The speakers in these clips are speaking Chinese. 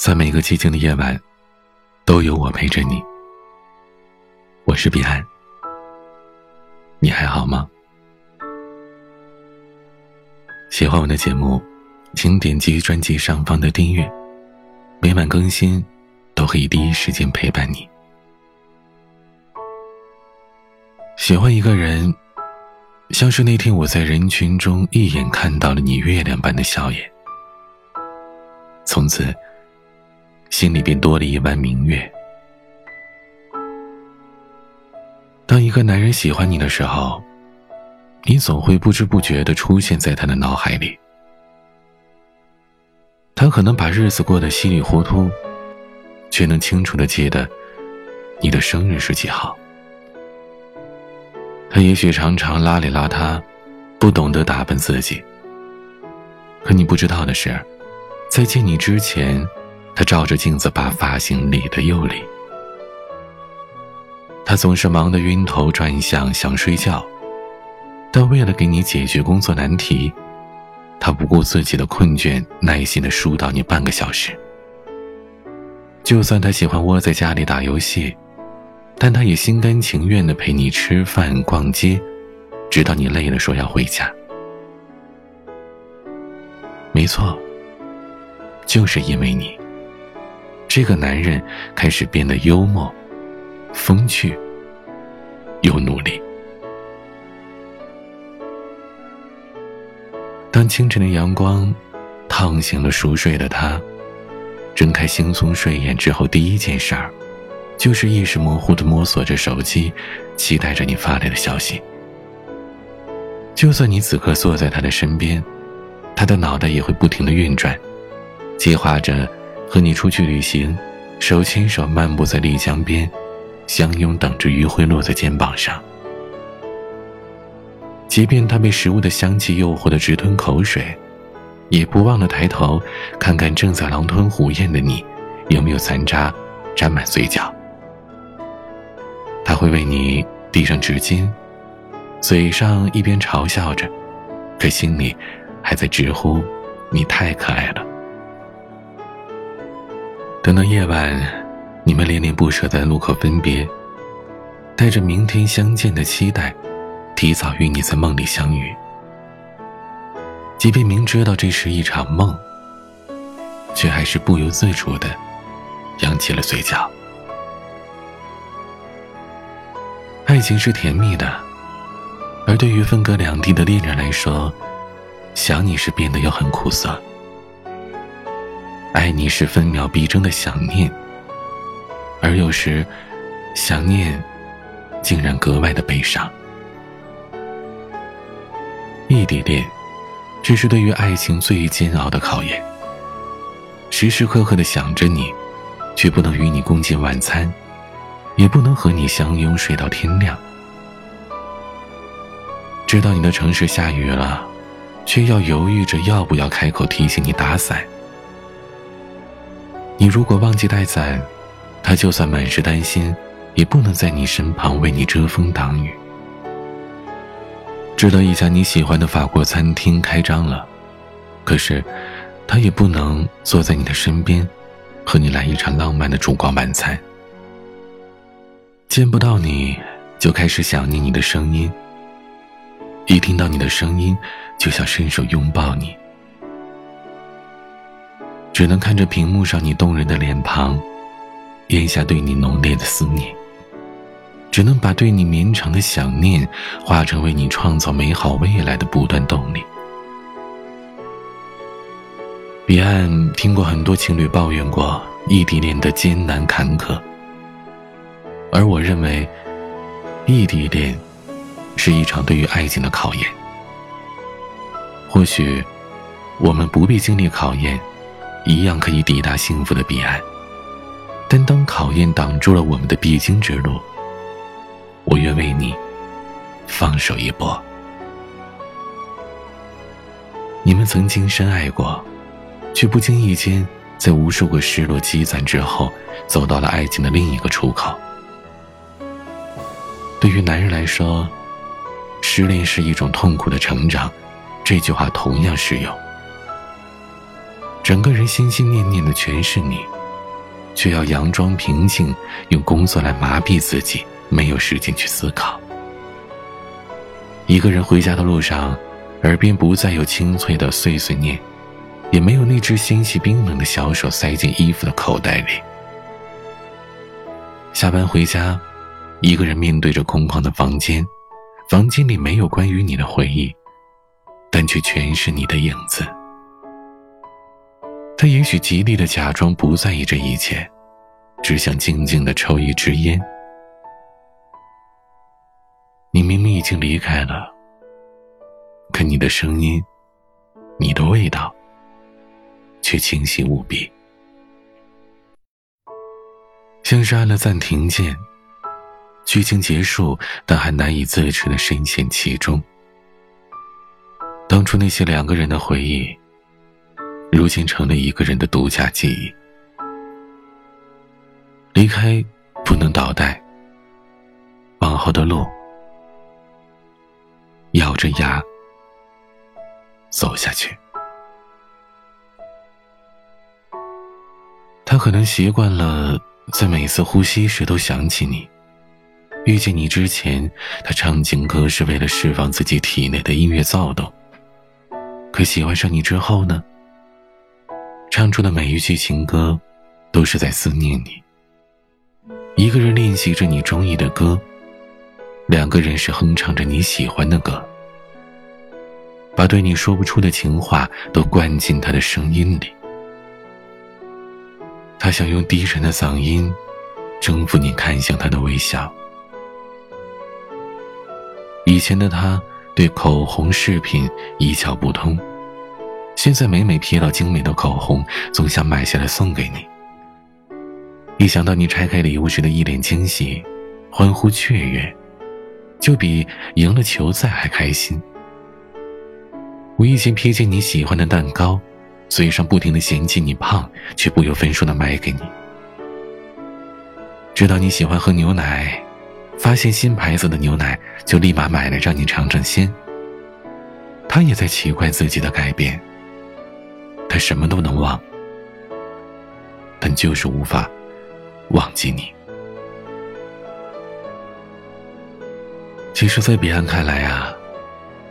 在每个寂静的夜晚，都有我陪着你。我是彼岸，你还好吗？喜欢我的节目，请点击专辑上方的订阅，每晚更新都可以第一时间陪伴你。喜欢一个人，像是那天我在人群中一眼看到了你月亮般的笑颜，从此。心里便多了一弯明月。当一个男人喜欢你的时候，你总会不知不觉的出现在他的脑海里。他可能把日子过得稀里糊涂，却能清楚的记得你的生日是几号。他也许常常邋里邋遢，不懂得打扮自己。可你不知道的是，在见你之前。他照着镜子，把发型理得又理。他总是忙得晕头转向，想睡觉，但为了给你解决工作难题，他不顾自己的困倦，耐心地疏导你半个小时。就算他喜欢窝在家里打游戏，但他也心甘情愿地陪你吃饭、逛街，直到你累了说要回家。没错，就是因为你。这个男人开始变得幽默、风趣又努力。当清晨的阳光烫醒了熟睡的他，睁开惺忪睡眼之后，第一件事儿就是意识模糊的摸索着手机，期待着你发来的消息。就算你此刻坐在他的身边，他的脑袋也会不停的运转，计划着。和你出去旅行，手牵手漫步在丽江边，相拥等着余晖落在肩膀上。即便他被食物的香气诱惑的直吞口水，也不忘了抬头看看正在狼吞虎咽的你，有没有残渣沾满嘴角。他会为你递上纸巾，嘴上一边嘲笑着，可心里还在直呼你太可爱了。等到夜晚，你们恋恋不舍在路口分别，带着明天相见的期待，提早与你在梦里相遇。即便明知道这是一场梦，却还是不由自主的扬起了嘴角。爱情是甜蜜的，而对于分隔两地的恋人来说，想你是变得又很苦涩。爱你是分秒必争的想念，而有时，想念竟然格外的悲伤。异地恋，这是对于爱情最煎熬的考验。时时刻刻的想着你，却不能与你共进晚餐，也不能和你相拥睡到天亮。知道你的城市下雨了，却要犹豫着要不要开口提醒你打伞。你如果忘记带伞，他就算满是担心，也不能在你身旁为你遮风挡雨。知道一家你喜欢的法国餐厅开张了，可是他也不能坐在你的身边，和你来一场浪漫的烛光晚餐。见不到你，就开始想念你的声音。一听到你的声音，就想伸手拥抱你。只能看着屏幕上你动人的脸庞，咽下对你浓烈的思念。只能把对你绵长的想念，化成为你创造美好未来的不断动力。彼岸听过很多情侣抱怨过异地恋的艰难坎坷，而我认为，异地恋是一场对于爱情的考验。或许，我们不必经历考验。一样可以抵达幸福的彼岸，但当考验挡住了我们的必经之路，我愿为你放手一搏。你们曾经深爱过，却不经意间在无数个失落积攒之后，走到了爱情的另一个出口。对于男人来说，失恋是一种痛苦的成长，这句话同样适用。整个人心心念念的全是你，却要佯装平静，用工作来麻痹自己，没有时间去思考。一个人回家的路上，耳边不再有清脆的碎碎念，也没有那只纤细冰冷的小手塞进衣服的口袋里。下班回家，一个人面对着空旷的房间，房间里没有关于你的回忆，但却全是你的影子。他也许极力的假装不在意这一切，只想静静的抽一支烟。你明明已经离开了，可你的声音，你的味道，却清晰无比。像是按了暂停键，剧情结束，但还难以自持的深陷其中。当初那些两个人的回忆，如今成了一个人的独家记忆。离开不能倒带，往后的路，咬着牙走下去。他可能习惯了。在每次呼吸时都想起你。遇见你之前，他唱情歌是为了释放自己体内的音乐躁动。可喜欢上你之后呢？唱出的每一句情歌，都是在思念你。一个人练习着你中意的歌，两个人是哼唱着你喜欢的歌，把对你说不出的情话都灌进他的声音里。他想用低沉的嗓音征服你，看向他的微笑。以前的他对口红饰品一窍不通，现在每每瞥到精美的口红，总想买下来送给你。一想到你拆开礼物时的一脸惊喜、欢呼雀跃，就比赢了球赛还开心。无意间瞥见你喜欢的蛋糕。嘴上不停的嫌弃你胖，却不由分说的买给你。知道你喜欢喝牛奶，发现新牌子的牛奶就立马买来让你尝尝鲜。他也在奇怪自己的改变。他什么都能忘，但就是无法忘记你。其实，在彼岸看来啊，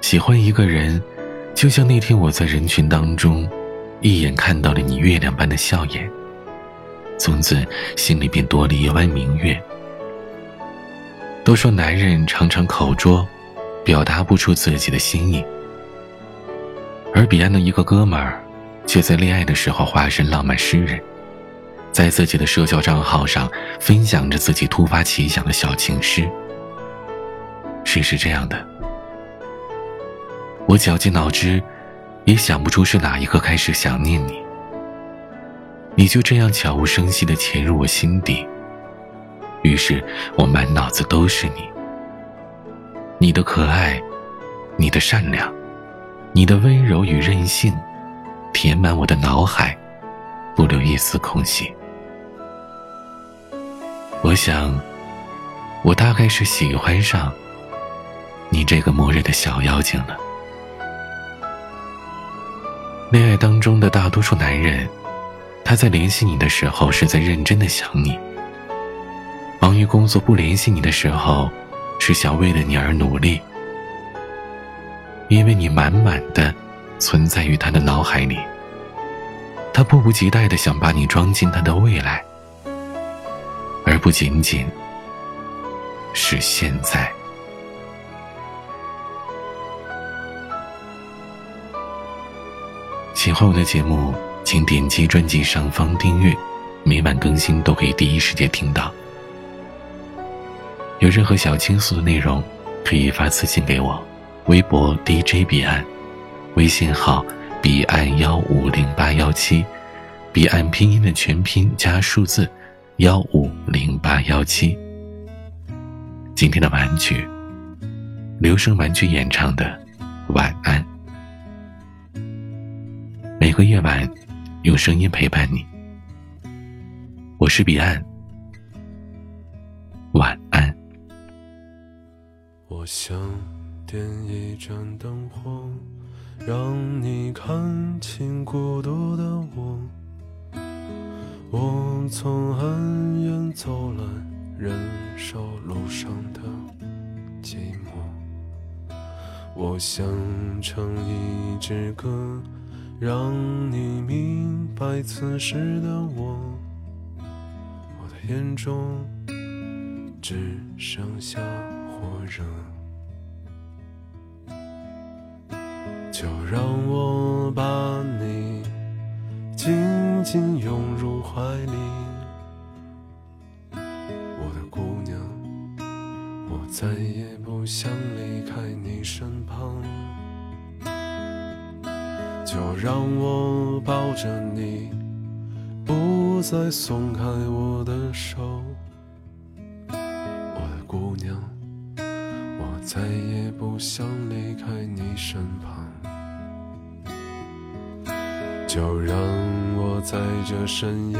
喜欢一个人，就像那天我在人群当中。一眼看到了你月亮般的笑颜，从此心里便多了一弯明月。都说男人常常口拙，表达不出自己的心意，而彼岸的一个哥们儿，却在恋爱的时候化身浪漫诗人，在自己的社交账号上分享着自己突发奇想的小情诗。事是这样的，我绞尽脑汁。也想不出是哪一刻开始想念你，你就这样悄无声息地潜入我心底，于是我满脑子都是你，你的可爱，你的善良，你的温柔与任性，填满我的脑海，不留一丝空隙。我想，我大概是喜欢上你这个末日的小妖精了。恋爱当中的大多数男人，他在联系你的时候是在认真的想你；忙于工作不联系你的时候，是想为了你而努力。因为你满满的存在于他的脑海里，他迫不及待的想把你装进他的未来，而不仅仅是现在。喜欢我的节目，请点击专辑上方订阅，每晚更新都可以第一时间听到。有任何想倾诉的内容，可以发私信给我，微博 DJ 彼岸，微信号彼岸幺五零八幺七，彼岸拼音的全拼加数字幺五零八幺七。今天的玩具，留声玩具演唱的《晚安》。每个夜晚，用声音陪伴你。我是彼岸，晚安。我想点一盏灯火，让你看清孤独的我。我从很远走来，忍受路上的寂寞。我想唱一支歌，让你明白此时的我。我的眼中只剩下火热。让我把你紧紧拥入怀里，我的姑娘，我再也不想离开你身旁。就让我抱着你，不再松开我的手，我的姑娘，我再也不想离开你身旁。就让我在这深夜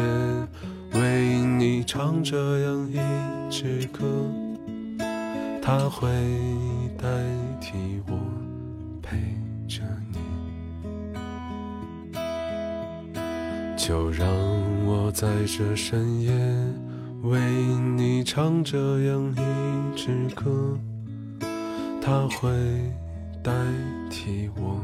为你唱这样一支歌，它会代替我陪着你。就让我在这深夜为你唱这样一支歌，它会代替我。